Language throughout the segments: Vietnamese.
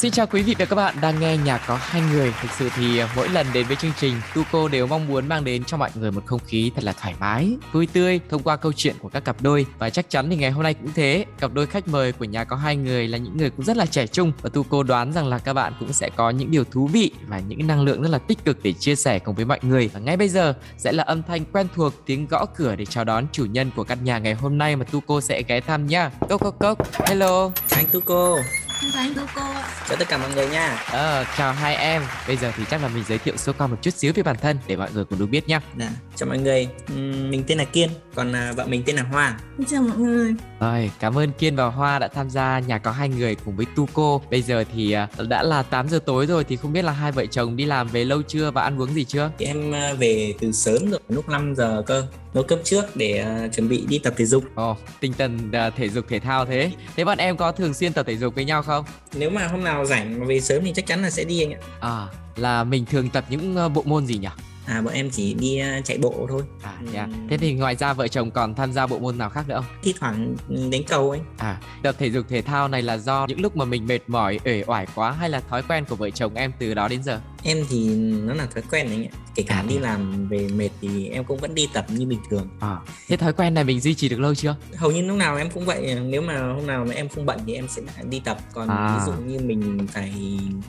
Xin chào quý vị và các bạn đang nghe Nhà có hai người. Thực sự thì à, mỗi lần đến với chương trình, Tuco đều mong muốn mang đến cho mọi người một không khí thật là thoải mái, vui tươi thông qua câu chuyện của các cặp đôi. Và chắc chắn thì ngày hôm nay cũng thế. Cặp đôi khách mời của Nhà có hai người là những người cũng rất là trẻ trung và Tuco đoán rằng là các bạn cũng sẽ có những điều thú vị và những năng lượng rất là tích cực để chia sẻ cùng với mọi người. Và ngay bây giờ sẽ là âm thanh quen thuộc tiếng gõ cửa để chào đón chủ nhân của căn nhà ngày hôm nay mà Tuco sẽ ghé thăm nha. Cốc cốc cốc. Hello. Anh Tuco không phải cô cô ạ. chào tất cả mọi người nha Ờ, chào hai em. Bây giờ thì chắc là mình giới thiệu sơ qua một chút xíu về bản thân để mọi người cùng được biết nhá. Dạ, chào mọi người Ừm, mình tên là Kiên còn à, vợ mình tên là Hoa Xin chào mọi người. Rồi, cảm ơn Kiên và Hoa đã tham gia nhà có hai người cùng với Tuco. Bây giờ thì à, đã là 8 giờ tối rồi thì không biết là hai vợ chồng đi làm về lâu chưa và ăn uống gì chưa? thì em à, về từ sớm rồi lúc 5 giờ cơ nấu cơm trước để à, chuẩn bị đi tập thể dục Ồ, tinh thần à, thể dục thể thao thế. Thế bọn em có thường xuyên tập thể dục với nhau không? Nếu mà hôm nào rảnh về sớm thì chắc chắn là sẽ đi anh ạ À, là mình thường tập những à, bộ môn gì nhỉ? à bọn em chỉ đi à, chạy bộ thôi À, yeah. Ừm. Thế thì ngoài ra vợ chồng còn tham gia bộ môn nào khác nữa không? thi thoảng đánh cầu anh À, tập thể dục thể thao này là do những lúc mà mình mệt mỏi, uể oải quá hay là thói quen của vợ chồng em từ đó đến giờ? Em thì nó là thói quen anh ạ kể cả À, đi à? làm về mệt thì em cũng vẫn đi tập như bình thường À, thế thói quen này mình duy trì được lâu chưa? hầu như lúc nào em cũng vậy nếu mà hôm nào mà em không bận thì em sẽ đi tập còn À. ví dụ như mình phải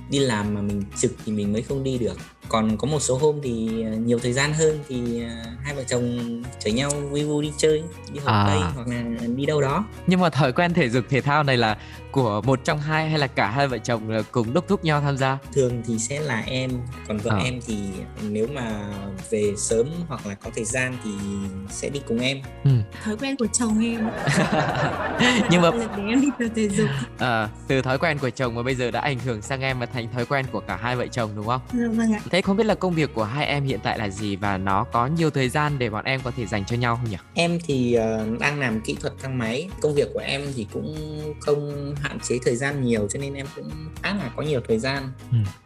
đi làm mà mình trực thì mình mới không đi được còn có một số hôm thì à, nhiều thời gian hơn thì à, hai vợ chồng chở nhau vui vui đi chơi đi hồ À. tây hoặc là đi đâu đó Nhưng mà thói quen thể dục thể thao này là của một trong hai hay là cả hai vợ chồng là cùng đốc thúc nhau tham gia? thường thì sẽ là em còn vợ À. em thì nếu mà về sớm hoặc là có thời gian thì sẽ đi cùng em Thói quen của chồng em. Nhưng mà để em đi tập thể dục. à, từ thói quen của chồng mà bây giờ đã ảnh hưởng sang em và thành thói quen của cả hai vợ chồng đúng không? Dạ vâng ạ. Thế không biết là công việc của hai em hiện tại là gì và nó có nhiều thời gian để bọn em có thể dành cho nhau không nhỉ? em thì ờ, đang làm kỹ thuật thang máy công việc của em thì cũng không hạn chế thời gian nhiều cho nên em cũng khá là có nhiều thời gian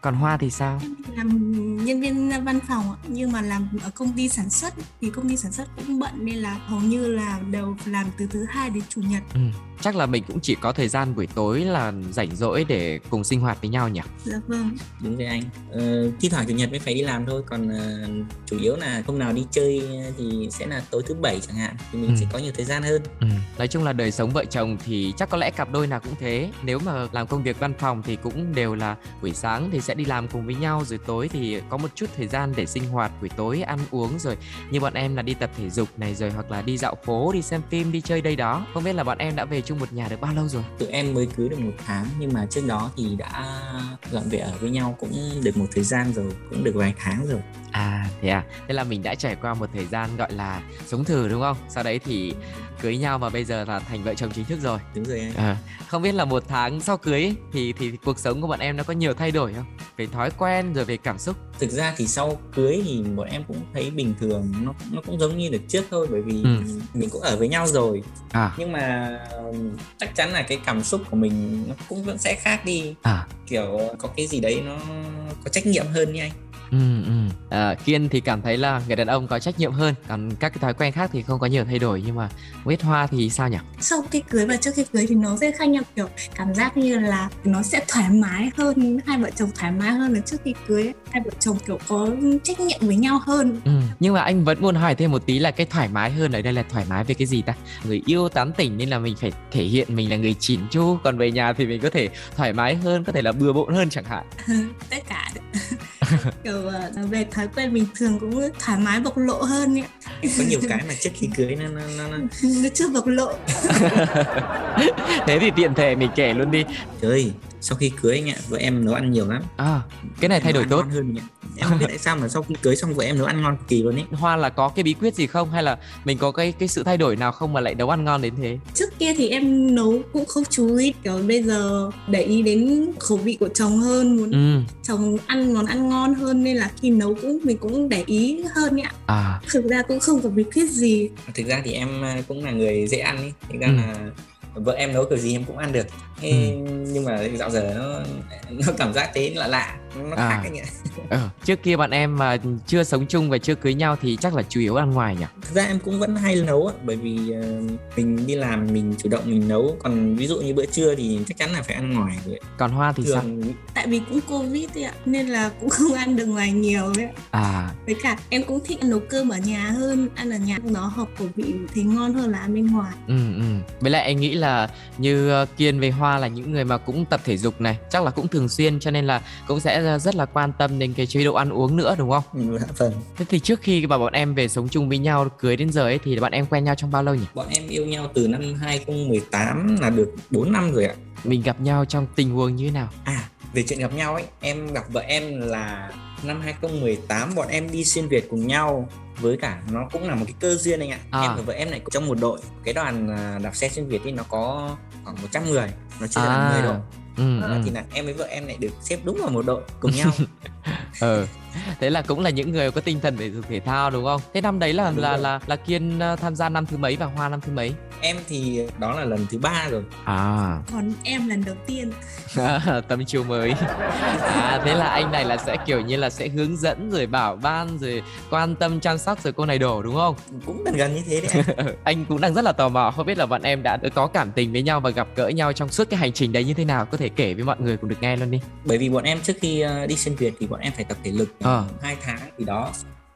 Còn Hoa thì sao? Em làm nhân viên văn phòng ạ, nhưng mà làm ở công ty sản xuất thì công ty sản xuất cũng bận nên là hầu như là đều làm từ thứ hai đến chủ nhật. Ừ. Chắc là mình cũng chỉ có thời gian buổi tối là rảnh rỗi để cùng sinh hoạt với nhau nhỉ? Dạ vâng. đúng rồi anh ờ, thi thoảng chủ nhật mới phải đi làm thôi còn ờ, chủ yếu là hôm nào đi chơi thì sẽ là tối thứ bảy chẳng hạn thì mình Ừ. sẽ có nhiều thời gian hơn Ừ. Nói chung là đời sống vợ chồng thì chắc có lẽ cặp đôi nào cũng thế Nếu mà làm công việc văn phòng thì cũng đều là buổi sáng thì sẽ đi làm cùng với nhau Rồi tối thì có một chút thời gian để sinh hoạt buổi tối ăn uống rồi Như bọn em là đi tập thể dục này rồi hoặc là đi dạo phố, đi xem phim, đi chơi đây đó Không biết là bọn em đã về chung một nhà được bao lâu rồi? tụi em mới cưới được một tháng nhưng mà trước đó thì đã dọn về ở với nhau cũng được một thời gian rồi cũng được vài tháng rồi À thế à, thế là mình đã trải qua một thời gian gọi là sống thử đúng không? Sau đấy thì cưới nhau và bây giờ là thành vợ chồng chính thức rồi đúng rồi anh À, không biết là một tháng sau cưới ấy, thì thì cuộc sống của bọn em nó có nhiều thay đổi không? Về thói quen rồi về cảm xúc. thực ra thì sau cưới thì bọn em cũng thấy bình thường nó nó cũng giống như được trước thôi bởi vì Ừ. mình cũng ở với nhau rồi À, nhưng mà chắc chắn là cái cảm xúc của mình nó cũng vẫn sẽ khác đi. À, kiểu có cái gì đấy nó có trách nhiệm hơn nha anh ừ, ừ. À, Kiên thì cảm thấy là người đàn ông có trách nhiệm hơn, còn các cái thói quen khác thì không có nhiều thay đổi nhưng mà Huyết Hoa thì sao nhỉ? Sau khi cưới và trước khi cưới thì nó sẽ khác nhau kiểu cảm giác như là nó sẽ thoải mái hơn, hai vợ chồng thoải mái hơn là trước khi cưới. Hai vợ chồng kiểu có trách nhiệm với nhau hơn. Ừ. Nhưng mà anh vẫn muốn hỏi thêm một tí là cái thoải mái hơn ở đây là thoải mái về cái gì ta? Người yêu tán tỉnh nên là mình phải thể hiện mình là người chỉn chu, còn về nhà thì mình có thể thoải mái hơn, có thể là bừa bộn hơn chẳng hạn. tất cả kiểu ờ, về thói quen bình thường cũng thoải mái bộc lộ hơn ấy. có nhiều cái mà trước khi cưới nó nó nó, nó... nó chưa bộc lộ Thế thì tiện thể mình kể luôn đi. trời sau khi cưới anh ạ vợ em nấu ăn nhiều lắm À, cái này thay đổi tốt. hơn anh ạ. Em không biết tại sao mà sau khi cưới xong vợ em nấu ăn ngon cực kỳ luôn ấy Hoa là có cái bí quyết gì không hay là mình có cái cái sự thay đổi nào không mà lại nấu ăn ngon đến thế? trước kia thì em nấu cũng không chú ý kiểu bây giờ để ý đến khẩu vị của chồng hơn muốn Ừ. chồng ăn món ăn ngon hơn nên là khi nấu cũng mình cũng để ý hơn ạ À. thực ra cũng không có bí quyết gì thực ra thì em à, cũng là người dễ ăn ấy thực ra Ừ. là vợ em nấu kiểu gì em cũng ăn được Ừ. nhưng mà dạo giờ nó nó cảm giác thế lạ lạ nó À. khác anh ạ Ờ, trước kia bạn em mà chưa sống chung và chưa cưới nhau thì chắc là chủ yếu ăn ngoài nhỉ? thực ra em cũng vẫn hay nấu á bởi vì ờ, mình đi làm mình chủ động mình nấu còn ví dụ như bữa trưa thì chắc chắn là phải ăn ngoài rồi Còn Hoa thì sao? thường tại vì cũng covid ấy ạ nên là cũng không ăn được ngoài nhiều ấy. À, với cả em cũng thích nấu cơm ở nhà hơn ăn ở nhà nó hợp khẩu vị thấy ngon hơn là ăn bên ngoài ừ ừ. Với lại anh nghĩ là như ờ, Kiên với Hoa là những người mà cũng tập thể dục này, chắc là cũng thường xuyên cho nên là cũng sẽ rất là quan tâm đến cái chế độ ăn uống nữa đúng không? ừ, vâng Thế thì trước khi mà bọn em về sống chung với nhau cưới đến giờ ấy thì bọn em quen nhau trong bao lâu nhỉ? bọn em yêu nhau từ năm 2018 là được 4 năm rồi ạ Mình gặp nhau trong tình huống như thế nào? À, về chuyện gặp nhau ấy, em gặp vợ em là năm 2018 bọn em đi xuyên Việt cùng nhau với cả nó cũng là một cái cơ duyên anh ạ. À. Em và vợ em lại trong một đội. Cái đoàn à, đạp xe xuyên Việt thì nó có khoảng 100 người, nó chia À. làm 10 đội. Ừ, Ờ, ừ. Thì là em với vợ em lại được xếp đúng vào một đội cùng nhau. ờ thế là cũng là những người có tinh thần thể dục thể thao đúng không? Thế năm đấy là Đúng là rồi. là là kiên ờ, tham gia năm thứ mấy và hoa năm thứ mấy? Em thì đó là lần thứ ba rồi. à. Còn em lần đầu tiên. Tâm chiều mới. À thế là anh này là sẽ kiểu như là sẽ hướng dẫn rồi bảo ban rồi quan tâm chăm sóc rồi cô này đổ đúng không? Cũng gần gần như thế đấy anh. anh cũng đang rất là tò mò không biết là bọn em đã có cảm tình với nhau và gặp gỡ nhau trong suốt cái hành trình đấy như thế nào? Có thể kể với mọi người cùng được nghe luôn đi. Bởi vì bọn em trước khi à, đi xuyên Việt thì bọn em phải tập thể lực à. hai tháng thì đó.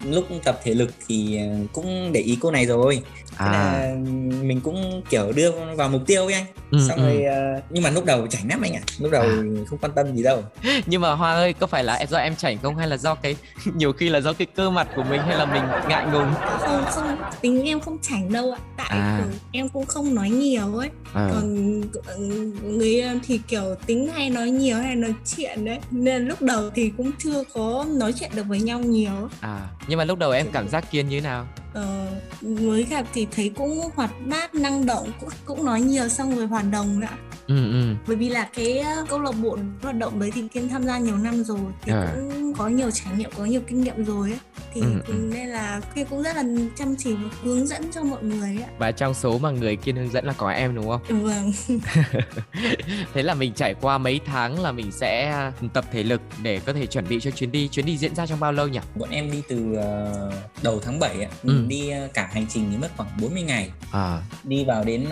Lúc tập thể lực thì à, cũng để ý cô này rồi. Thế à. là mình cũng kiểu đưa vào mục tiêu ấy anh. Ừ, xong ừ. rồi ờ, nhưng mà lúc đầu chảnh lắm anh ạ. Lúc đầu À. không quan tâm gì đâu. Nhưng mà hoa ơi có phải là do em chảnh không? Hay là do cái nhiều khi là do cái cơ mặt của mình hay là mình ngại ngùng? Không không tính em không chảnh đâu ạ. Tại À. em cũng không nói nhiều ấy. Ờ. còn ừ, người em thì kiểu tính hay nói nhiều hay nói chuyện đấy. Nên lúc đầu thì cũng chưa có nói chuyện được với nhau nhiều. À, nhưng mà lúc đầu em cảm giác Kiên như thế nào? ờ, mới gặp thì thấy cũng hoạt bát năng động cũng, cũng nói nhiều xong rồi hoạt động nữa Ừ ừ. bởi vì là cái ờ, câu lạc bộ hoạt động đấy thì kiên tham gia nhiều năm rồi thì À. cũng có nhiều trải nghiệm có nhiều kinh nghiệm rồi ấy thì Ừ, ừ. nên là kiên cũng rất là chăm chỉ và hướng dẫn cho mọi người ấy ạ Và trong số mà người Kiên hướng dẫn là có em đúng không? vâng Thế là mình trải qua mấy tháng là mình sẽ tập thể lực để có thể chuẩn bị cho chuyến đi. Chuyến đi diễn ra trong bao lâu nhỉ? bọn em đi từ ờ, đầu tháng 7 ạ Ừ. đi ờ, cả hành trình thì mất khoảng 40 ngày À, đi vào đến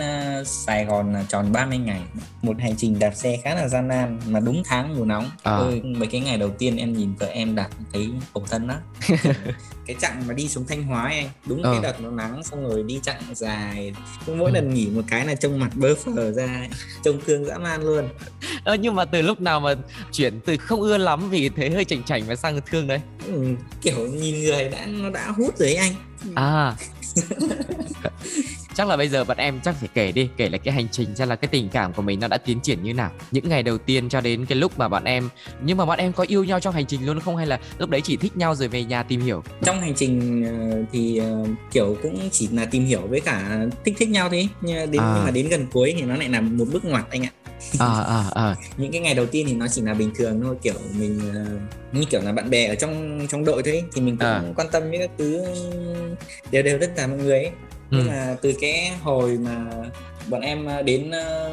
Sài Gòn là tròn 30 ngày một hành trình đạp xe khá là gian nan mà đúng tháng mùa nóng À. Ôi, mấy cái ngày đầu tiên em nhìn vợ em đạp thấy khổ thân đó cái chặng mà đi xuống Thanh Hóa ấy anh đúng Ờ. cái đợt nó nắng xong rồi đi chặng dài cứ mỗi Ừ. lần nghỉ một cái là trông mặt bơ phờ ra ấy. trông thương dã man luôn Ơ, nhưng mà từ lúc nào mà chuyển từ không ưa lắm vì thấy hơi chảnh chảnh và sang thương đấy? ừ, kiểu nhìn người đã nó đã hút rồi ấy anh À. chắc là bây giờ bọn em chắc phải kể đi kể lại cái hành trình xem là cái tình cảm của mình nó đã tiến triển như nào. Những ngày đầu tiên cho đến cái lúc mà bọn em nhưng mà bọn em có yêu nhau trong hành trình luôn không? Hay là lúc đấy chỉ thích nhau rồi về nhà tìm hiểu? Trong hành trình ờ, thì ờ, kiểu cũng chỉ là tìm hiểu với cả thích thích nhau thế nhưng mà đến À. nhưng mà đến gần cuối thì nó lại là một bước ngoặt anh ạ. À à à. Những cái ngày đầu tiên thì nó chỉ là bình thường thôi kiểu mình ờ, như kiểu là bạn bè ở trong trong đội thôi. Ấy, thì mình cũng À. quan tâm với các thứ đều đều tất cả mọi người ấy. Ừ. nhưng mà từ cái hồi mà bọn em ờ, đến ờ,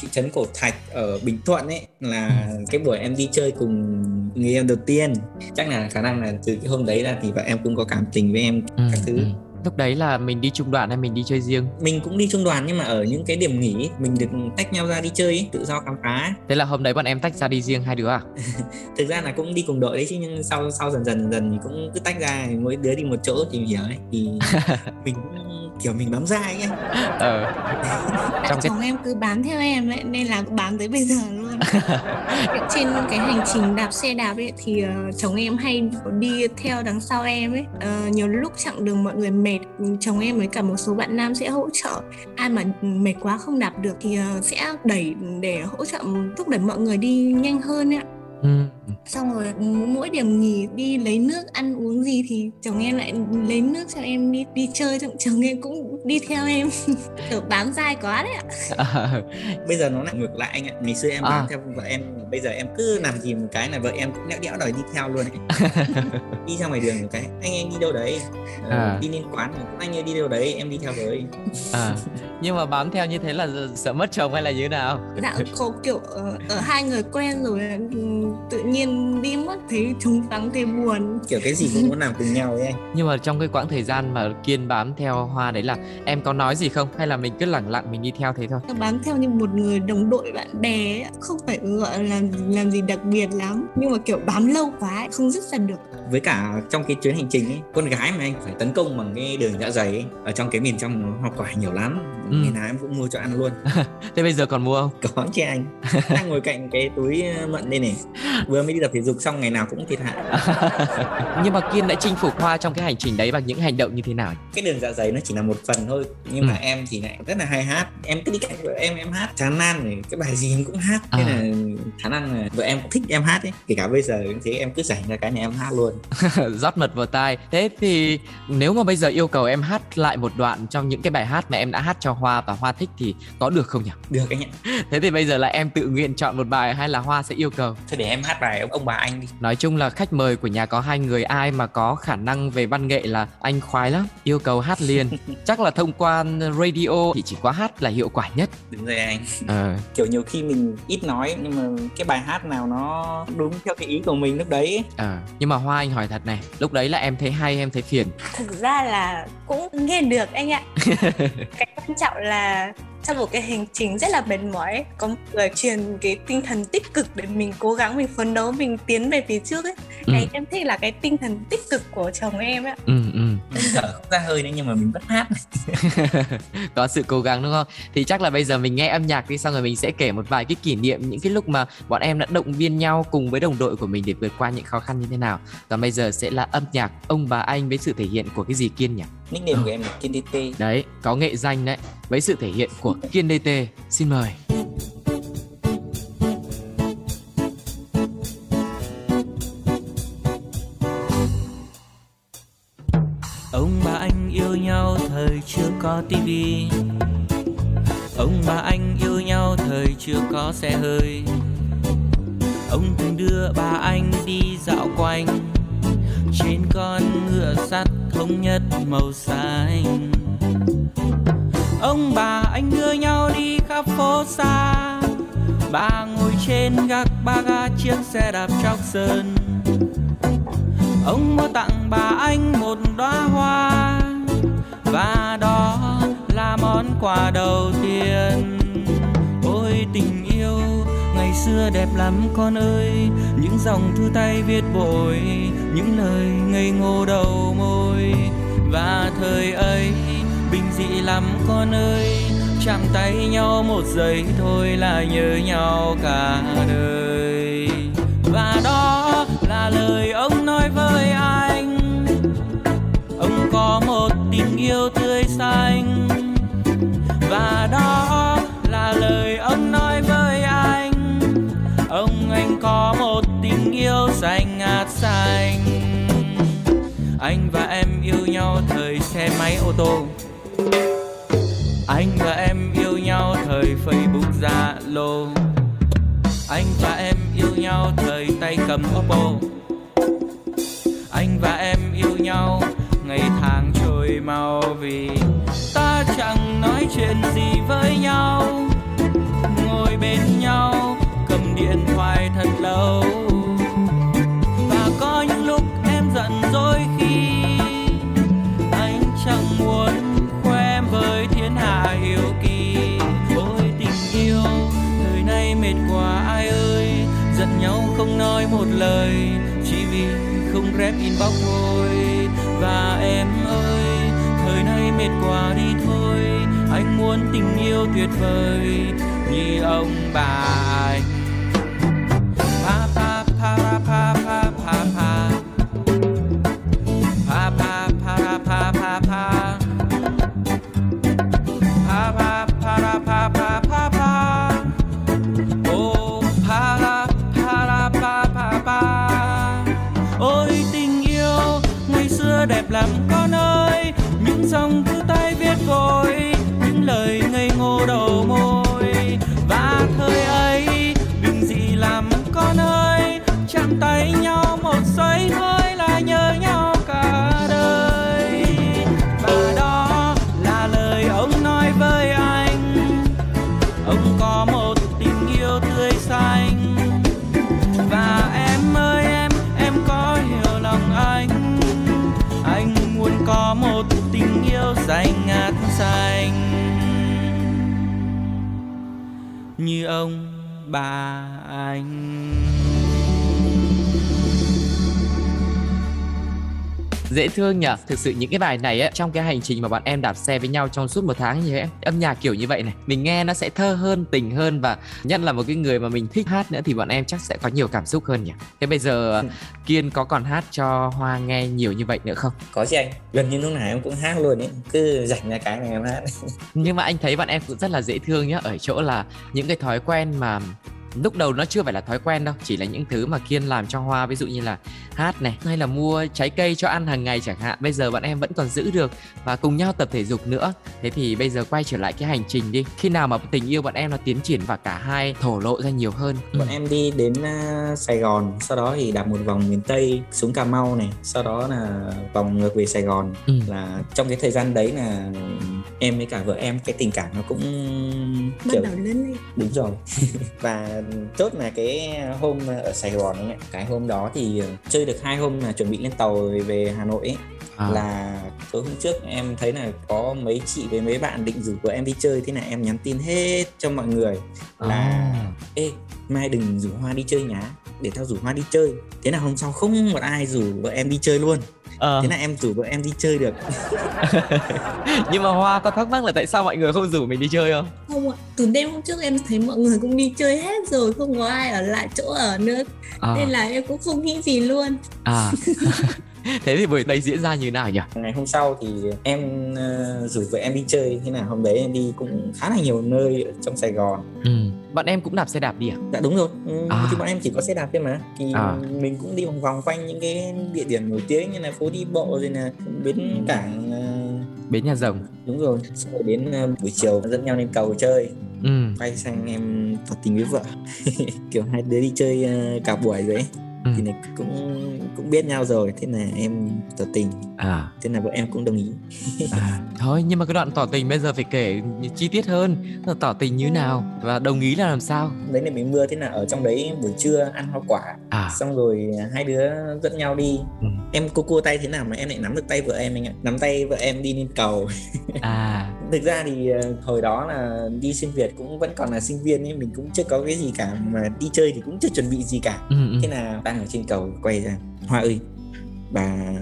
thị trấn cổ thạch ở bình thuận ấy là cái buổi em đi chơi cùng người em đầu tiên. Chắc là khả năng là từ cái hôm đấy là thì vợ em cũng có cảm tình với em ừ, các thứ. ừ. lúc đấy là mình đi trung đoàn hay mình đi chơi riêng? Mình cũng đi trung đoàn nhưng mà ở những cái điểm nghỉ mình được tách nhau ra đi chơi tự do khám phá thế là hôm đấy bọn em tách ra đi riêng hai đứa à? Thực ra là cũng đi cùng đội đấy chứ nhưng sau sau dần dần dần dần thì cũng cứ tách ra mỗi đứa đi một chỗ tìm hiểu ấy. Thì mình cũng kiểu mình bám dai ấy ờ. Trong cái- chồng em cứ bám theo em ấy nên là bám tới bây giờ luôn. Trên cái hành trình đạp xe đạp ấy thì ờ, chồng em hay đi theo đằng sau em ấy. Ờ, nhiều lúc chặng đường mọi người mệt chồng em với cả một số bạn nam sẽ hỗ trợ. Ai mà mệt quá không đạp được thì ờ, sẽ đẩy để hỗ trợ thúc đẩy mọi người đi nhanh hơn ấy ạ ừ. xong rồi mỗi điểm nghỉ đi lấy nước ăn uống gì thì chồng em lại lấy nước cho em đi đi chơi chồng chồng em cũng đi theo em kiểu bám dai quá đấy ạ à. bây giờ nó lại ngược lại anh ạ ngày xưa em à. bám theo vợ em bây giờ em cứ làm gì một cái là vợ em cũng đẽo đẽo đòi đi theo luôn ấy. đi ra ngoài đường một cái anh em đi đâu đấy? Ờ, à. đi lên quán anh ơi đi đâu đấy? Em đi theo với. À nhưng mà bám theo như thế là sợ mất chồng hay là như thế nào? Dạ có kiểu ở, ở hai người quen rồi ừ, tự nhiên đi mất thấy chúng vắng thấy buồn. Kiểu cái gì cũng muốn làm cùng nhau ấy anh. Nhưng mà trong cái quãng thời gian mà kiên bám theo hoa đấy là em có nói gì không? Hay là mình cứ lẳng lặng mình đi theo thế thôi? Bám theo như một người đồng đội bạn bè không phải gọi là làm gì đặc biệt lắm. Nhưng mà kiểu bám lâu quá không dứt ra được. Với cả trong cái chuyến hành trình ấy con gái mà anh phải tấn công bằng cái đường dạ dày ấy ở trong cái miền trong hoa quả nhiều lắm. Ừ. ngày nào em cũng mua cho ăn luôn. Thế bây giờ còn mua không? Có chứ anh. Đang ngồi cạnh cái túi ờ, mận đây này. Vừa mới đi tập thể dục xong ngày nào cũng thiệt hại. Nhưng mà kiên đã chinh phục hoa trong cái hành trình đấy bằng những hành động như thế nào? Cái đường dạ dày nó chỉ là một phần thôi nhưng ừ. mà em thì lại rất là hay hát. Em cứ đi cạnh vợ em em hát. Chán nan này cái bài gì em cũng hát. Thế à. là khả năng là vợ em cũng thích em hát ấy. Kể cả bây giờ thế em cứ dành ra cái nhà em hát luôn. Rót mật vào tai. Thế thì nếu mà bây giờ yêu cầu em hát lại một đoạn trong những cái bài hát mà em đã hát cho hoa và hoa thích thì có được không nhỉ? Được anh ạ. Thế thì bây giờ là em tự nguyện chọn một bài hay là hoa sẽ yêu cầu? Thôi để em hát bài ông, ông bà anh đi. Nói chung là khách mời của nhà có hai người ai mà có khả năng về văn nghệ là anh khoái lắm yêu cầu hát liền. Chắc là thông qua radio thì chỉ có hát là hiệu quả nhất. Đúng rồi anh. À. kiểu nhiều khi mình ít nói nhưng mà cái bài hát nào nó đúng theo cái ý của mình lúc đấy à. nhưng mà hoa anh hỏi thật này lúc đấy là em thấy hay em thấy phiền thực ra là cũng nghe được anh ạ cái quan trọng là trong một cái hành trình rất là mệt mỏi có một người truyền cái tinh thần tích cực để mình cố gắng mình phấn đấu mình tiến về phía trước ấy. Ừ. cái em thích là cái tinh thần tích cực của chồng em ấy ừ ừ. Thở không ra hơi nữa nhưng mà mình vẫn hát. Có sự cố gắng đúng không? Thì chắc là bây giờ mình nghe âm nhạc đi xong rồi mình sẽ kể một vài cái kỷ niệm những cái lúc mà bọn em đã động viên nhau cùng với đồng đội của mình để vượt qua những khó khăn như thế nào. Còn bây giờ sẽ là âm nhạc ông bà anh với sự thể hiện của cái gì kiên nhỉ nickname của em là kiên dt đấy có nghệ danh đấy. Với sự thể hiện của kiên dt xin mời. Ông bà anh yêu nhau thời chưa có tivi ông bà anh yêu nhau thời chưa có xe hơi. Ông thường đưa bà anh đi dạo quanh trên con ngựa sắt thống nhất màu xanh. Ông bà anh đưa nhau đi khắp phố xa. Bà ngồi trên gác ba ga chiếc xe đạp chóc sơn. Ông mua tặng bà anh một đóa hoa. Và đó là món quà đầu tiên. Ôi tình ngày xưa đẹp lắm con ơi. Những dòng thư tay viết vội những lời ngây ngô đầu môi. Và thời ấy, bình dị lắm con ơi. Chạm tay nhau một giây thôi là nhớ nhau cả đời. Và đó là lời ông nói với anh. Ông có một tình yêu tươi xanh. Và đó là lời ông nói với ông anh có một tình yêu xanh ngát xanh anh và em yêu nhau thời xe máy, ô tô. Anh và em yêu nhau thời facebook zalo. Anh và em yêu nhau thời tay cầm oppo. Anh và em yêu nhau ngày tháng trôi mau vì ta chẳng nói chuyện gì với nhau. Ngồi bên nhau điện thoại thật lâu. Và có những lúc em giận dỗi khi anh chẳng muốn khoe em với thiên hạ hiểu kỳ. Ôi tình yêu thời nay mệt quá, ai ơi, giận nhau không nói một lời, chỉ vì không rep inbox thôi và em ơi, thời nay mệt quá đi thôi, anh muốn tình yêu tuyệt vời, như ông bà. Xanh ngát xanh. Như ông bà anh. Dễ thương nhỉ Thực sự những cái bài này á Trong cái hành trình mà bọn em đạp xe với nhau trong suốt một tháng như thế Âm nhạc kiểu như vậy này Mình nghe nó sẽ thơ hơn, tình hơn Và nhất là một cái người mà mình thích hát nữa Thì bọn em chắc sẽ có nhiều cảm xúc hơn nhỉ. Thế bây giờ Kiên có còn hát cho Hoa nghe nhiều như vậy nữa không? có chứ anh gần như lúc nào em cũng hát luôn ấy cứ rảnh ra cái này em hát. Nhưng mà anh thấy bạn em cũng rất là dễ thương nhá Ở chỗ là những cái thói quen mà lúc đầu nó chưa phải là thói quen đâu chỉ là những thứ mà kiên làm cho hoa ví dụ như là hát này hay là mua trái cây cho ăn hàng ngày chẳng hạn. Bây giờ bọn em vẫn còn giữ được và cùng nhau tập thể dục nữa. Thế thì bây giờ quay trở lại cái hành trình đi. Khi nào mà tình yêu bọn em nó tiến triển và cả hai thổ lộ ra nhiều hơn? Bọn em đi đến uh, Sài Gòn sau đó thì đạp một vòng miền Tây xuống Cà Mau này sau đó là vòng ngược về Sài Gòn. Ừ. là trong cái thời gian đấy là em với cả vợ em cái tình cảm nó cũng bắt kiểu đầu lớn lên đúng rồi. Và chốt là cái hôm ở Sài Gòn ấy, cái hôm đó thì chơi được hai hôm là chuẩn bị lên tàu về- về Hà Nội ấy. À. là tối hôm trước em thấy là có mấy chị với mấy bạn định rủ của em đi chơi thế là em nhắn tin hết cho mọi người là À. ê mai đừng rủ hoa đi chơi nhá để tao rủ hoa đi chơi. Thế là hôm sau không một ai rủ vợ em đi chơi luôn Ờ, thế là em rủ vợ em đi chơi được. Nhưng mà hoa có thắc mắc là tại sao mọi người không rủ mình đi chơi không? Không ạ từ đêm hôm trước em thấy mọi người cũng đi chơi hết rồi không có ai ở lại chỗ ở nữa. À, nên là em cũng không nghĩ gì luôn. À. thế thì buổi đấy diễn ra như nào nhỉ? Ngày hôm sau thì em ờ, rủ vợ em đi chơi. Thế là hôm đấy em đi cũng khá là nhiều nơi ở trong Sài Gòn. Ừ. bọn em cũng đạp xe đạp đi à? Dạ đúng rồi. Ừ, À. thì bọn em chỉ có xe đạp thôi mà. Thì À. mình cũng đi vòng vòng quanh những cái địa điểm nổi tiếng như là phố đi bộ rồi là bến cảng ờ, bến nhà rồng. đúng rồi. Xong rồi đến ờ, buổi chiều dẫn nhau lên cầu chơi. Ừ. quay sang em tỏ tình với vợ. Kiểu hai đứa đi chơi ờ, cả buổi rồi ấy Ừ. thì này cũng cũng biết nhau rồi thế là em tỏ tình. À. Thế là vợ em cũng đồng ý. À, thôi nhưng mà cái đoạn tỏ tình bây giờ phải kể chi tiết hơn. Là tỏ tình như nào và đồng ý là làm sao? Đấy là mình mưa thế là ở trong đấy buổi trưa ăn hoa quả. À. Xong rồi hai đứa dẫn nhau đi. Ừ. em cô cua tay thế nào mà em lại nắm được tay vợ em anh ạ? Nắm tay vợ em đi lên cầu. À thực ra thì ờ, hồi đó là đi xuyên việt cũng vẫn còn là sinh viên ấy mình cũng chưa có cái gì cả mà đi chơi thì cũng chưa chuẩn bị gì cả ừ, ừ. thế là đang ở trên cầu quay ra hoa ơi bà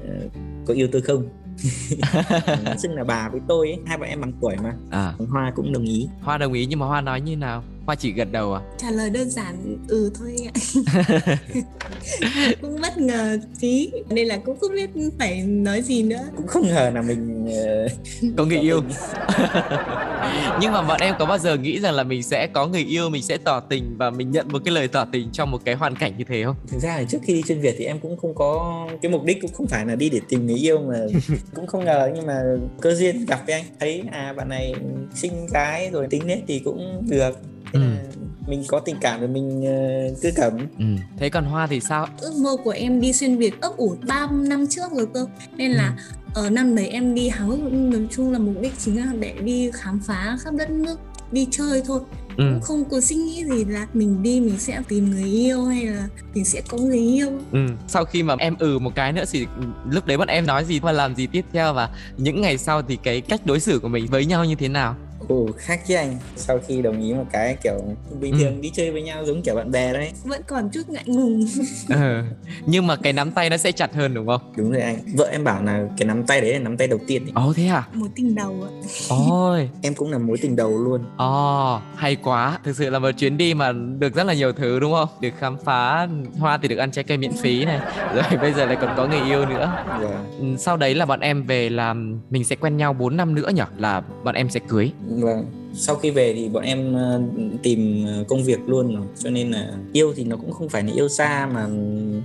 ờ, có yêu tôi không xưng là bà với tôi ấy hai bọn em bằng tuổi mà. À. Hoa cũng đồng ý. Hoa đồng ý nhưng mà hoa nói như nào? Hoa chỉ gật đầu à? Trả lời đơn giản ừ thôi ạ. Cũng bất ngờ tí nên là cũng không biết phải nói gì nữa. Cũng không ngờ là mình ờ, có người yêu. nhưng mà bọn em có bao giờ nghĩ rằng là mình sẽ có người yêu mình sẽ tỏ tình và mình nhận một cái lời tỏ tình trong một cái hoàn cảnh như thế không thực ra thì trước khi đi xuyên việt thì em cũng không có cái mục đích cũng không phải là đi để tìm người yêu mà cũng không ngờ nhưng mà cơ duyên gặp với anh thấy à bạn này xinh gái rồi tính nết thì cũng được thế Ừ. là mình có tình cảm rồi mình ờ, cứ cẩm ừ. thế còn hoa thì sao ước mơ của em đi xuyên Việt ấp ủ 3 năm trước rồi cơ nên là ở năm đấy em đi Quốc nói chung là mục đích chính là để đi khám phá khắp đất nước đi chơi thôi ừ. cũng không có suy nghĩ gì là mình đi mình sẽ tìm người yêu hay là mình sẽ có người yêu Ừ. Sau khi mà em ừ một cái nữa thì lúc đấy bọn em nói gì và làm gì tiếp theo và những ngày sau thì cái cách đối xử của mình với nhau như thế nào? Ồ khác chứ anh Sau khi đồng ý một cái kiểu bình Ừ. thường đi chơi với nhau giống kiểu bạn bè đấy vẫn còn chút ngại ngùng Ừ. Nhưng mà cái nắm tay nó sẽ chặt hơn đúng không? Đúng rồi anh Vợ em bảo là cái nắm tay đấy là nắm tay đầu tiên ấy. Ồ thế à? mối tình đầu ạ Ôi, Em cũng là mối tình đầu luôn ồ, hay quá. Thực sự là một chuyến đi mà được rất là nhiều thứ đúng không? Được khám phá, Hoa thì được ăn trái cây miễn phí này, rồi bây giờ lại còn có người yêu nữa. Và Ừ, Sau đấy là bọn em về làm mình sẽ quen nhau 4 năm nữa nhỉ? Là bọn em sẽ cưới. Vâng. Sau khi về thì bọn em ờ, tìm ờ, công việc luôn rồi cho nên là yêu thì nó cũng không phải là yêu xa mà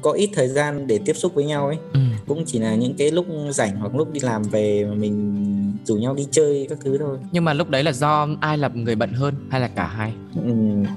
có ít thời gian để tiếp xúc với nhau ấy Ừ. cũng chỉ là những cái lúc rảnh hoặc lúc đi làm về mà mình rủ nhau đi chơi các thứ thôi. Nhưng mà lúc đấy là do ai là người bận hơn hay là cả hai? Ừ,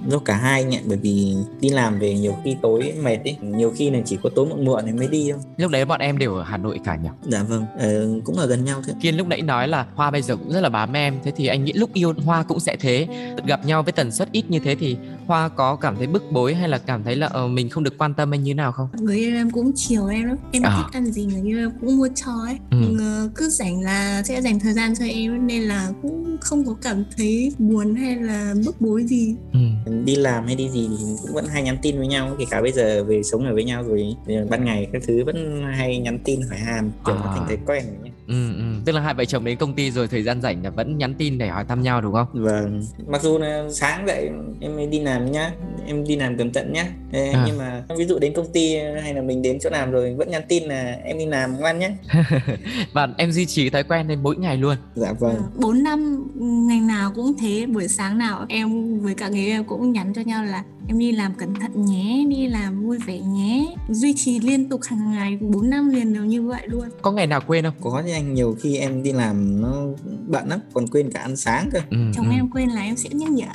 do cả hai nhỉ bởi vì đi làm về nhiều khi tối mệt ấy nhiều khi là chỉ có tối muộn muộn thì mới đi thôi. Lúc đấy bọn em đều ở hà nội cả nhỉ? Dạ vâng ờ, cũng ở gần nhau thôi. Kiên lúc nãy nói là hoa bây giờ cũng rất là bám em thế thì anh nghĩ lúc yêu hoa cũng sẽ thế. Gặp nhau với tần suất ít như thế thì hoa có cảm thấy bức bối hay là cảm thấy là uh, mình không được quan tâm anh như nào không? Người yêu em cũng chiều em lắm. Em à. thích ăn gì người yêu em cũng mua cho ấy. Ừ. Ờ, cứ rảnh là sẽ dành thời gian cho em nên là cũng không có cảm thấy buồn hay là bức bối gì ừ. đi làm hay đi gì thì cũng vẫn hay nhắn tin với nhau kể cả bây giờ về sống ở với nhau rồi ban ngày các thứ vẫn hay nhắn tin hỏi hàm kiểu à. nó thành thói quen rồi nhé ừ, ừ. tức là hai vợ chồng đến công ty rồi thời gian rảnh là vẫn nhắn tin để hỏi thăm nhau đúng không vâng mặc dù là sáng dậy em mới đi làm nhá em đi làm cẩn thận nhá à. nhưng mà ví dụ đến công ty hay là mình đến chỗ làm rồi vẫn nhắn tin là em đi làm ngoan nhé và em duy trì thói quen đến mỗi ngày luôn. Dạ vâng. Ờ, bốn năm ngày nào cũng thế buổi sáng nào em với cả người em cũng nhắn cho nhau là em đi làm cẩn thận nhé đi làm vui vẻ nhé. Duy trì liên tục hàng ngày 4 năm liền đều như vậy luôn. Có ngày nào quên không? Có chứ anh nhiều khi em đi làm nó bận lắm còn quên cả ăn sáng cơ. Ừ, chồng ừ. em quên là em sẽ nhắc nhở.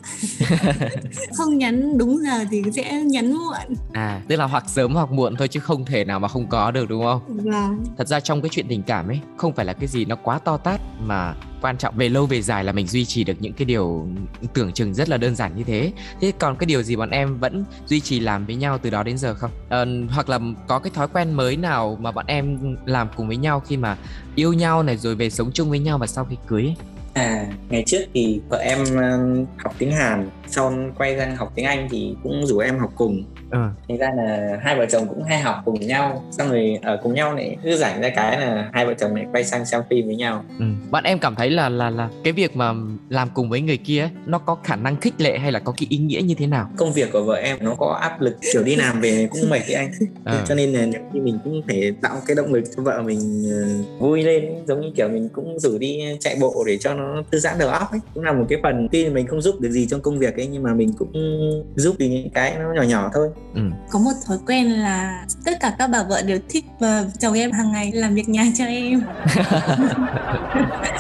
Không nhắn đúng giờ thì sẽ nhắn muộn. À tức là hoặc sớm hoặc muộn thôi chứ không thể nào mà không có được đúng không? Vâng. Thật ra trong cái chuyện tình cảm ấy không phải là cái gì nó quá to tát mà quan trọng về lâu về dài là mình duy trì được những cái điều tưởng chừng rất là đơn giản như thế thế còn cái điều gì bọn em vẫn duy trì làm với nhau từ đó đến giờ không à, hoặc là có cái thói quen mới nào mà bọn em làm cùng với nhau khi mà yêu nhau này rồi về sống chung với nhau và sau khi cưới ấy? À, ngày trước thì vợ em học tiếng Hàn, sau quay sang học tiếng Anh thì cũng rủ em học cùng ừ. thành ra là hai vợ chồng cũng hay học cùng nhau xong rồi ở cùng nhau này cứ rảnh ra cái là hai vợ chồng lại quay sang xem phim với nhau ừ. bạn em cảm thấy là là là cái việc mà làm cùng với người kia ấy, nó có khả năng khích lệ hay là có cái ý nghĩa như thế nào công việc của vợ em nó có áp lực kiểu đi làm về cũng mệt đấy anh ừ. cho nên là khi mình cũng phải tạo cái động lực cho vợ mình vui lên giống như kiểu mình cũng rủ đi chạy bộ để cho nó thư giãn đầu óc ấy. Cũng là một cái phần tuy mình không giúp được gì trong công việc ấy nhưng mà mình cũng giúp được những cái nó nhỏ nhỏ thôi. Ừ. có một thói quen là tất cả các bà vợ đều thích và chồng em hàng ngày làm việc nhà cho em.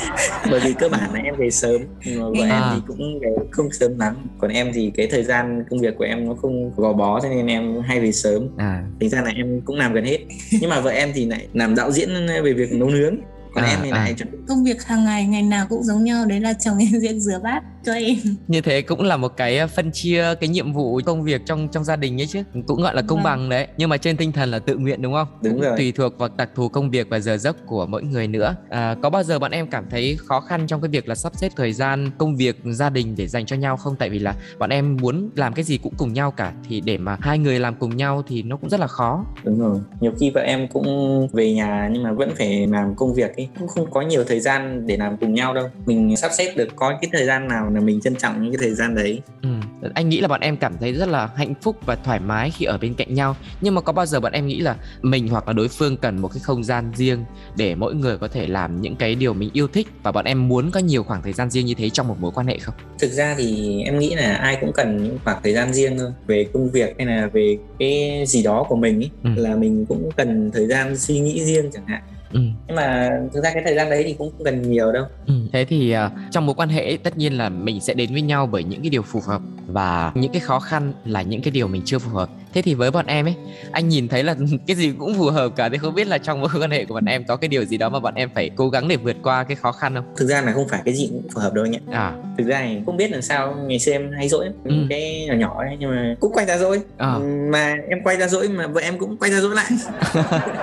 Bởi vì cơ bản là em về sớm mà vợ à. em thì cũng về không sớm lắm. Còn em thì cái thời gian công việc của em nó không gò bó cho nên em hay về sớm. À. thành ra là em cũng làm gần hết. Nhưng mà vợ em thì lại làm đạo diễn về việc nấu nướng còn à, em thì lại à. công việc hàng ngày ngày nào cũng giống nhau đấy là chồng em sẽ rửa bát cho em. Như thế cũng là một cái ờ, phân chia cái nhiệm vụ công việc trong trong gia đình ấy chứ. Cũng gọi là công vâng. bằng đấy. Nhưng mà trên tinh thần là tự nguyện đúng không? Đúng rồi. Tùy thuộc vào đặc thù công việc và giờ giấc của mỗi người nữa. À, có bao giờ bọn em cảm thấy khó khăn trong cái việc là sắp xếp thời gian công việc gia đình để dành cho nhau không? Tại vì là bọn em muốn làm cái gì cũng cùng nhau cả. Thì để mà hai người làm cùng nhau thì nó cũng rất là khó. Đúng rồi. Nhiều khi vợ em cũng về nhà nhưng mà vẫn phải làm công việc ấy. Cũng không có nhiều thời gian để làm cùng nhau đâu. Mình sắp xếp được có cái thời gian nào là mình trân trọng những cái thời gian đấy. Ừ. anh nghĩ là bọn em cảm thấy rất là hạnh phúc và thoải mái khi ở bên cạnh nhau. Nhưng mà có bao giờ bọn em nghĩ là mình hoặc là đối phương cần một cái không gian riêng để mỗi người có thể làm những cái điều mình yêu thích và bọn em muốn có nhiều khoảng thời gian riêng như thế trong một mối quan hệ không? Thực ra thì em nghĩ là ai cũng cần những khoảng thời gian riêng thôi. Về công việc hay là về cái gì đó của mình ý, ừ. là mình cũng cần thời gian suy nghĩ riêng chẳng hạn ừ. nhưng mà thực ra cái thời gian đấy thì cũng không cần nhiều đâu. Ừ. thế thì uh, trong mối quan hệ tất nhiên là mình sẽ đến với nhau bởi những cái điều phù hợp và những cái khó khăn là những cái điều mình chưa phù hợp. Thế thì với bọn em ấy anh nhìn thấy là cái gì cũng phù hợp cả thì không biết là trong mối quan hệ của bọn em có cái điều gì đó mà bọn em phải cố gắng để vượt qua cái khó khăn không? Thực ra là không phải cái gì cũng phù hợp đâu nhỉ à. Thực ra thì không biết làm sao ngày xưa em hay dỗi ừ. cái nhỏ nhỏ ấy nhưng mà cũng quay ra dỗi. À. mà em quay ra dỗi mà vợ em cũng quay ra dỗi lại.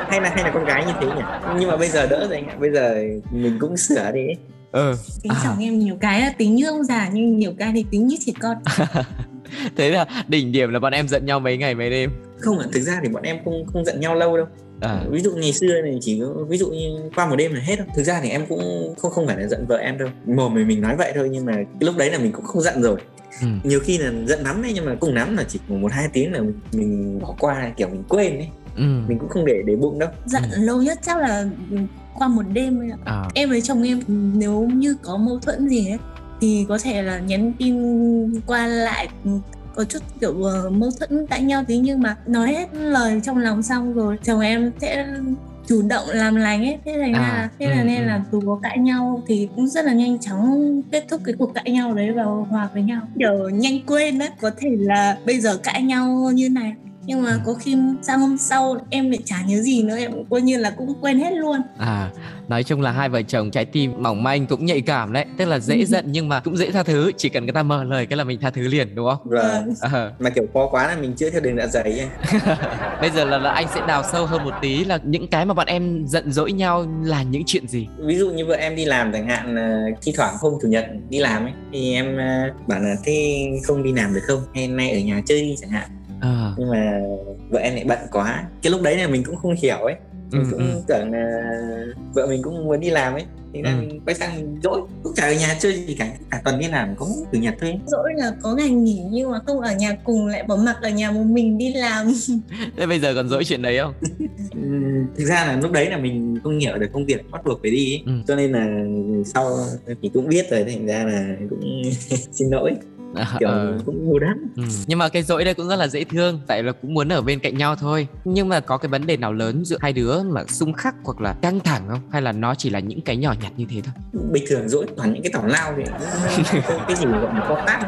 Hay là hay là con gái như thế nhỉ nhưng mà bây giờ đỡ rồi anh ạ bây giờ mình cũng sửa đi ừ. tính à. chồng em nhiều cái là tính như ông già nhưng nhiều cái thì tính như trẻ con thế là đỉnh điểm là bọn em giận nhau mấy ngày mấy đêm không ạ thực ra thì bọn em không không giận nhau lâu đâu à. ví dụ ngày xưa này chỉ có ví dụ như qua một đêm là hết đâu thực ra thì em cũng không không phải là giận vợ em đâu mồm mình mình nói vậy thôi nhưng mà cái lúc đấy là mình cũng không giận rồi ừ. nhiều khi là giận lắm đấy nhưng mà cùng lắm là chỉ một hai tiếng là mình, mình bỏ qua kiểu mình quên ấy ừ. mình cũng không để để bụng đâu giận ừ. lâu nhất chắc là qua một đêm ấy. À. em với chồng em nếu như có mâu thuẫn gì ấy thì có thể là nhắn tin qua lại có chút kiểu uh, mâu thuẫn cãi nhau tí nhưng mà nói hết lời trong lòng xong rồi chồng em sẽ chủ động làm lành ấy thế thành À, ra là thế là ừ, nên ừ. là dù có cãi nhau thì cũng rất là nhanh chóng kết thúc cái cuộc cãi nhau đấy và hòa với nhau kiểu nhanh quên đấy có thể là bây giờ cãi nhau như này nhưng mà Ừ. có khi sang hôm sau em lại chả nhớ gì nữa em cũng coi như là cũng quên hết luôn À, nói chung là hai vợ chồng trái tim mỏng manh cũng nhạy cảm đấy Tức là Ừ. dễ giận nhưng mà cũng dễ tha thứ Chỉ cần người ta mở lời cái là mình tha thứ liền đúng không? Vâng. Ờ, mà kiểu khó quá là mình chữa theo đường dạ dày ấy. Bây giờ là, là anh sẽ đào sâu hơn một tí là những cái mà bọn em giận dỗi nhau là những chuyện gì? ví dụ như vợ em đi làm chẳng hạn ờ, thi thoảng hôm chủ nhật đi làm ấy thì em ờ, bảo là thế không đi làm được không hay nay ở nhà chơi đi chẳng hạn Ờ, nhưng mà vợ em lại bận quá cái lúc đấy là mình cũng không hiểu ấy mình Ừ, cũng ừ. tưởng là vợ mình cũng muốn đi làm ấy thì là Ừ. mình quay sang mình dỗi cũng chả ở nhà chơi gì cả cả tuần đi làm có chủ nhật thôi dỗi là có ngày nghỉ nhưng mà không ở nhà cùng lại bỏ mặc ở nhà một mình đi làm Thế bây giờ còn dỗi chuyện đấy không? Ừm, thực ra là lúc đấy là mình không hiểu được công việc bắt buộc phải đi ấy. Ừ. cho nên là sau thì cũng biết rồi thành ra là cũng xin lỗi À, kiểu ờ. cũng ngu lắm Ừ. Nhưng mà cái dỗi đây cũng rất là dễ thương Tại là cũng muốn ở bên cạnh nhau thôi Nhưng mà có cái vấn đề nào lớn giữa hai đứa mà xung khắc hoặc là căng thẳng không? Hay là nó chỉ là những cái nhỏ nhặt như thế thôi? bình thường dỗi toàn những cái tào lao thì không cái gì gọi là có tác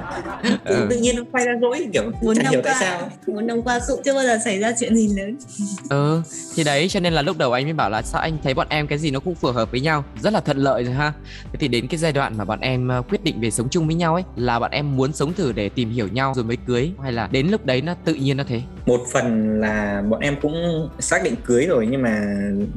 Ừ. tự nhiên nó quay ra dỗi kiểu muốn năm tại qua sao muốn năm qua cũng chưa bao giờ xảy ra chuyện gì lớn Ừ thì đấy cho nên là lúc đầu anh mới bảo là sao anh thấy bọn em cái gì nó cũng phù hợp với nhau Rất là thuận lợi rồi ha Thế thì đến cái giai đoạn mà bọn em ờ, quyết định về sống chung với nhau ấy Là bọn em muốn sống thử để tìm hiểu nhau rồi mới cưới? Hay là đến lúc đấy nó tự nhiên nó thế? Một phần là bọn em cũng xác định cưới rồi nhưng mà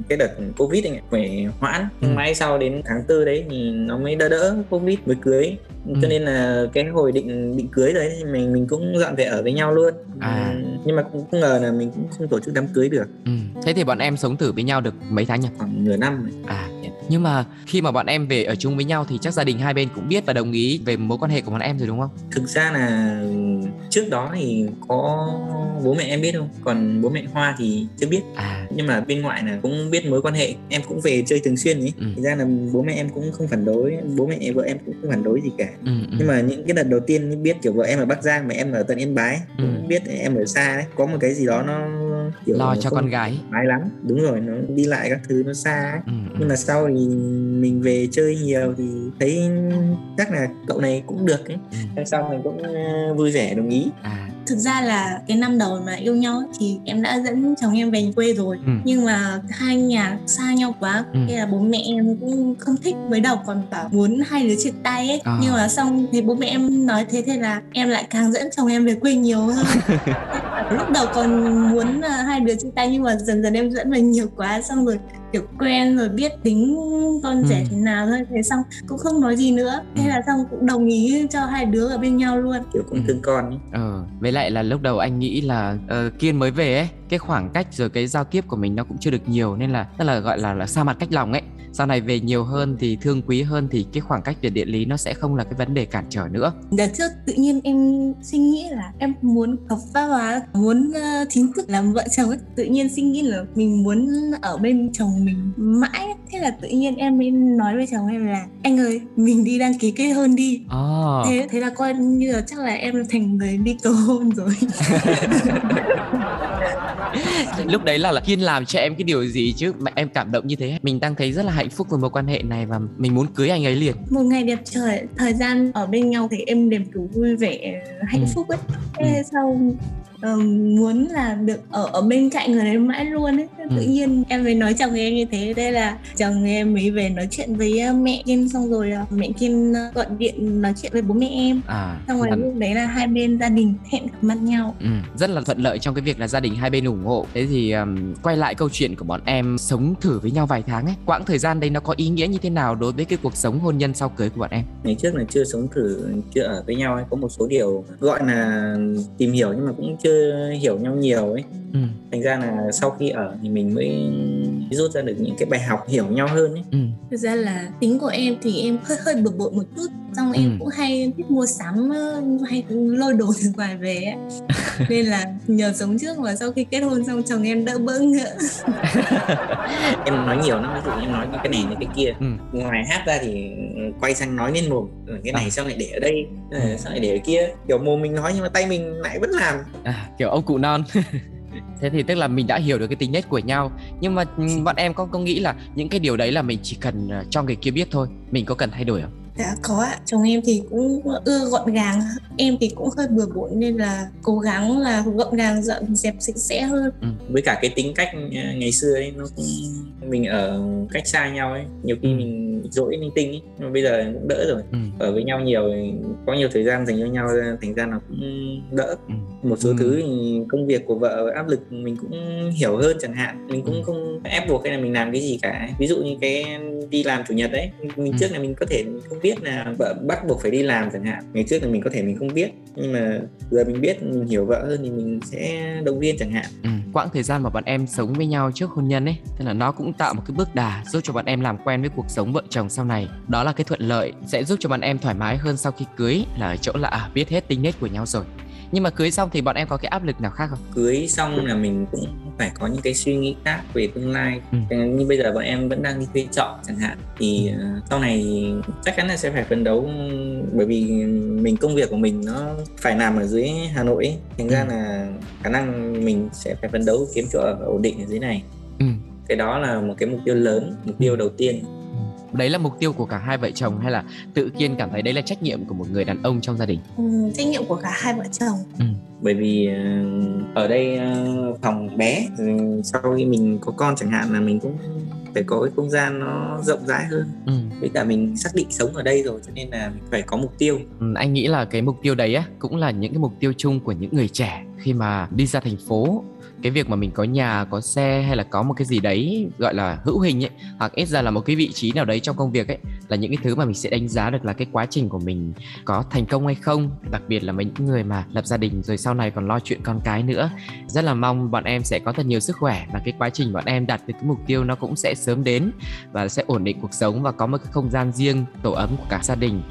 cái đợt covid ấy phải hoãn. Ừ. mãi sau đến tháng tư đấy thì nó mới đỡ đỡ covid mới cưới Ừ. cho nên là cái hồi định định cưới đấy thì mình mình cũng dọn về ở với nhau luôn À. Ừ, nhưng mà cũng không ngờ là mình cũng không tổ chức đám cưới được ừ. Thế thì bọn em sống thử với nhau được mấy tháng nhỉ? khoảng nửa năm rồi. À nhưng mà khi mà bọn em về ở chung với nhau thì chắc gia đình hai bên cũng biết và đồng ý về mối quan hệ của bọn em rồi đúng không? thực ra là trước đó thì có bố mẹ em biết không còn bố mẹ hoa thì chưa biết À nhưng mà bên ngoại là cũng biết mối quan hệ em cũng về chơi thường xuyên ấy Ừ. thực ra là bố mẹ em cũng không phản đối bố mẹ vợ em cũng không phản đối gì cả ừ, ừ. nhưng mà những cái đợt đầu tiên biết kiểu vợ em ở bắc giang mà em ở tận yên bái Ừ. cũng biết em ở xa đấy có một cái gì đó nó kiểu lo cho con gái mái lắm đúng rồi nó đi lại các thứ nó xa ấy ừ, ừ. nhưng mà sau thì mình về chơi nhiều thì thấy chắc là cậu này cũng được ấy Ừ. sau mình cũng ờ, vui vẻ đồng ý À thực ra là cái năm đầu mà yêu nhau thì em đã dẫn chồng em về quê rồi ừ. nhưng mà hai nhà xa nhau quá Ừ. là bố mẹ em cũng không thích mới đầu còn bảo muốn hai đứa chia tay ấy À. nhưng mà xong thì bố mẹ em nói thế thế là em lại càng dẫn chồng em về quê nhiều hơn lúc đầu còn muốn là hai đứa chia tay nhưng mà dần dần em dẫn về nhiều quá xong rồi kiểu quen rồi biết tính con trẻ Ừ. thế nào thôi thế xong cũng không nói gì nữa thế Ừ. là xong cũng đồng ý cho hai đứa ở bên nhau luôn kiểu cũng Ừ. thương con ấy. Ờ, với lại là lúc đầu anh nghĩ là ờ, Kiên mới về ấy, cái khoảng cách rồi cái giao tiếp của mình nó cũng chưa được nhiều nên là tức là gọi là là xa mặt cách lòng ấy. Sau này về nhiều hơn thì thương quý hơn thì cái khoảng cách về địa lý nó sẽ không là cái vấn đề cản trở nữa. đợt trước tự nhiên em suy nghĩ là em muốn hợp pháp hóa muốn ờ, chính thức làm vợ chồng ấy tự nhiên suy nghĩ là mình muốn ở bên chồng mình mãi. Thế là tự nhiên em mới nói với chồng em là anh ơi mình đi đăng ký kết hôn đi. Ồ, thế thế là coi như là chắc là em thành người đi cầu hôn rồi. Lúc đấy là, là Kiên làm cho em cái điều gì chứ? Mà em cảm động như thế? Mình đang thấy rất là hạnh phúc với mối quan hệ này và mình muốn cưới anh ấy liền. một ngày đẹp trời thời gian ở bên nhau thì em đều đủ vui vẻ hạnh Ừ. phúc ấy. Thế sau ờ, muốn là được ở ở bên cạnh người đấy mãi luôn ấy. Thế tự Ừ. nhiên em mới nói chồng em như thế. Đây là chồng em mới về nói chuyện với ờ, mẹ Kiên. Xong rồi ờ, mẹ Kiên gọi điện nói chuyện với bố mẹ em. À, xong rồi lúc đấy là hai bên gia đình hẹn gặp mặt nhau. Ừ, rất là thuận lợi trong cái việc là gia đình hai bên ủng hộ. Thế thì um, quay lại câu chuyện của bọn em sống thử với nhau vài tháng ấy quãng thời gian đấy nó có ý nghĩa như thế nào đối với cái cuộc sống hôn nhân sau cưới của bọn em? Ngày trước là chưa sống thử chưa ở với nhau ấy có một số điều gọi là tìm hiểu nhưng mà cũng chưa hiểu nhau nhiều ấy ừ, thành ra là sau khi ở thì mình mới rút ra được những cái bài học hiểu nhau hơn ấy ừ, thực ra là tính của em thì em hơi hơi bực bội một chút xong Ừ. em cũng hay thích mua sắm hay lôi đồ từ ngoài về ấy. nên là nhờ sống trước mà sau khi kết hôn xong chồng em đỡ bỡ ngỡ em nói nhiều lắm ví dụ em nói cái này cái kia ừ. ngoài hát ra thì quay sang nói lên mồm "Ừ, cái này À. sao lại để ở đây Ừ. Ờ, sao lại để ở kia kiểu mồm mình nói nhưng mà tay mình lại vẫn làm À, kiểu ông cụ non thế thì tức là mình đã hiểu được cái tính nết của nhau. Nhưng mà ừ, bọn em có có nghĩ là những cái điều đấy là mình chỉ cần ờ, cho người kia biết thôi? Mình có cần thay đổi không Dạ có ạ, chồng em thì cũng ưa gọn gàng Em thì cũng hơi bừa bộn nên là cố gắng là gọn gàng dọn dẹp sạch sẽ hơn ừ. Với cả cái tính cách ờ, ngày xưa ấy nó cũng mình ở cách xa nhau ấy Nhiều khi ừ. mình dỗi linh tinh ấy Nhưng mà bây giờ cũng đỡ rồi ừ. Ở với nhau nhiều có nhiều thời gian dành cho nhau thành ra nó cũng đỡ ừ. Một số ừ. thứ thì công việc của vợ áp lực mình cũng hiểu hơn chẳng hạn Mình cũng ừ. không ép buộc hay là mình làm cái gì cả Ví dụ như cái đi làm chủ nhật đấy Mình ừ. trước là mình có thể không biết là vợ bắt buộc phải đi làm chẳng hạn. Ngày trước là mình có thể mình không biết, nhưng mà giờ mình biết, mình hiểu vợ hơn thì mình sẽ động viên chẳng hạn. Ừ. quãng thời gian mà bọn em sống với nhau trước hôn nhân ấy, tức là nó cũng tạo một cái bước đà giúp cho bọn em làm quen với cuộc sống vợ chồng sau này. Đó là cái thuận lợi, sẽ giúp cho bọn em thoải mái hơn sau khi cưới là ở chỗ là à, biết hết tính nết của nhau rồi nhưng mà cưới xong thì bọn em có cái áp lực nào khác không cưới xong là mình cũng phải có những cái suy nghĩ khác về tương lai ừ. như bây giờ bọn em vẫn đang đi thuê trọ chẳng hạn thì ừ. Ờ, sau này chắc chắn là sẽ phải phấn đấu bởi vì mình công việc của mình nó phải nằm ở dưới Hà Nội ấy. thành ừ. ra là khả năng mình sẽ phải phấn đấu kiếm chỗ ở ổn định ở dưới này ừ. cái đó là một cái mục tiêu lớn mục tiêu đầu tiên đấy là mục tiêu của cả hai vợ chồng hay là tự kiên cảm thấy đấy là trách nhiệm của một người đàn ông trong gia đình? Ừ, trách nhiệm của cả hai vợ chồng. Ừ. bởi vì ờ, ở đây ờ, phòng bé sau khi mình có con chẳng hạn là mình cũng phải có cái không gian nó rộng rãi hơn. Ừ. với cả mình xác định sống ở đây rồi cho nên là mình phải có mục tiêu. Ừ, anh nghĩ là cái mục tiêu đấy á cũng là những cái mục tiêu chung của những người trẻ khi mà đi ra thành phố cái việc mà mình có nhà, có xe hay là có một cái gì đấy, gọi là, hữu hình ấy, hoặc ít ra là một cái vị trí nào đấy trong công việc ấy, là những cái thứ mà mình sẽ đánh giá được là cái quá trình của mình có thành công hay không. Đặc biệt là mấy những người mà lập gia đình rồi sau này còn lo chuyện con cái nữa. Rất là mong bọn em sẽ có thật nhiều sức khỏe và cái quá trình bọn em đạt được cái mục tiêu nó cũng sẽ sớm đến và sẽ ổn định cuộc sống và có một cái không gian riêng, tổ ấm của cả gia đình.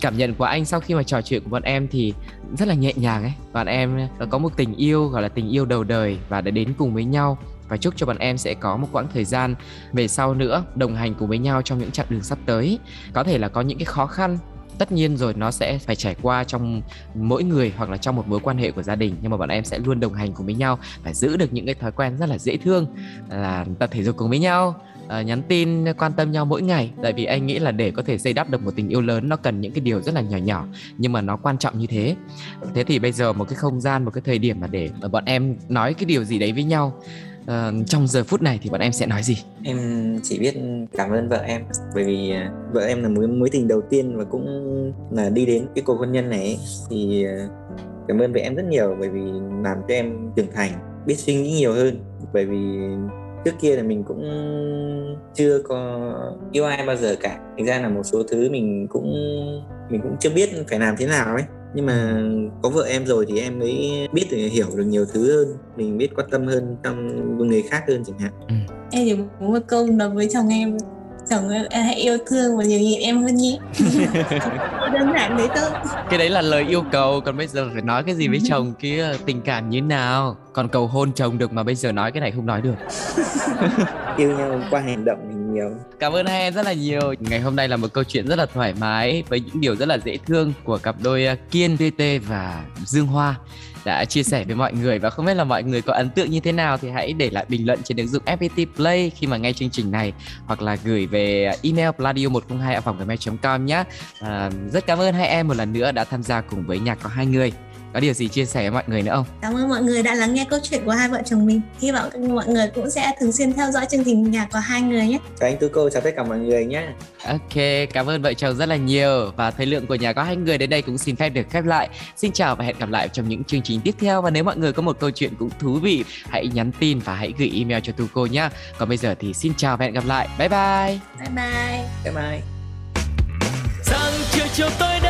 Cảm nhận của anh sau khi mà trò chuyện của bọn em thì rất là nhẹ nhàng ấy. Bọn em ờ, có một tình yêu, gọi là tình yêu đầu đời và đã đến cùng với nhau. Và chúc cho bọn em sẽ có một quãng thời gian về sau nữa đồng hành cùng với nhau trong những chặng đường sắp tới. Có thể là có những cái khó khăn, tất nhiên rồi nó sẽ phải trải qua trong mỗi người hoặc là trong một mối quan hệ của gia đình. Nhưng mà bọn em sẽ luôn đồng hành cùng với nhau và giữ được những cái thói quen rất là dễ thương là tập thể dục cùng với nhau uh, nhắn tin quan tâm nhau mỗi ngày. Tại vì anh nghĩ là để có thể xây đắp được một tình yêu lớn nó cần những cái điều rất là nhỏ nhỏ nhưng mà nó quan trọng như thế. Thế thì bây giờ một cái không gian một cái thời điểm mà để bọn em nói cái điều gì đấy với nhau uh, trong giờ phút này thì bọn em sẽ nói gì? Em chỉ biết cảm ơn vợ em bởi vì à, vợ em là mối mối tình đầu tiên và cũng là đi đến cái cuộc hôn nhân này thì à, cảm ơn vợ em rất nhiều bởi vì làm cho em trưởng thành biết suy nghĩ nhiều hơn. Bởi vì trước kia là mình cũng chưa có yêu ai bao giờ cả. Thành ra là một số thứ mình cũng mình cũng chưa biết phải làm thế nào ấy. Nhưng mà có vợ em rồi thì em mới biết được hiểu được nhiều thứ hơn. Mình biết quan tâm hơn trong người khác hơn chẳng hạn. Ừ. em chỉ muốn một câu nói với chồng em chồng ơi hãy yêu thương và nhiều nhịn em hơn nhé. Đơn giản đấy thôi. Cái đấy là lời yêu cầu còn bây giờ phải nói cái gì với chồng kia? Tình cảm như nào? Còn cầu hôn chồng được mà bây giờ nói cái này không nói được. Yêu nhau qua hành động mình nhiều. Cảm ơn hai em rất là nhiều. Ngày hôm nay là một câu chuyện rất là thoải mái với những điều rất là dễ thương của cặp đôi kiên tt và dương hoa đã chia sẻ với mọi người và không biết là mọi người có ấn tượng như thế nào thì hãy để lại bình luận trên ứng dụng FPT Play khi mà nghe chương trình này hoặc là gửi về email pladio 102 gmail.com nhé. À, rất cảm ơn hai em một lần nữa đã tham gia cùng với nhạc có hai người có điều gì chia sẻ với mọi người nữa không? Cảm ơn mọi người đã lắng nghe câu chuyện của hai vợ chồng mình. Hy vọng mọi người cũng sẽ thường xuyên theo dõi chương trình nhạc của hai người nhé. Chào anh Tú Cô, chào tất cả mọi người nhé. Ok, cảm ơn vợ chồng rất là nhiều và thời lượng của nhà có hai người đến đây cũng xin phép được khép lại. Xin chào và hẹn gặp lại trong những chương trình tiếp theo và nếu mọi người có một câu chuyện cũng thú vị, hãy nhắn tin và hãy gửi email cho Tu Cô nhé. Còn bây giờ thì xin chào và hẹn gặp lại. Bye bye. Bye bye. Bye bye. Sáng chiều chiều tôi đêm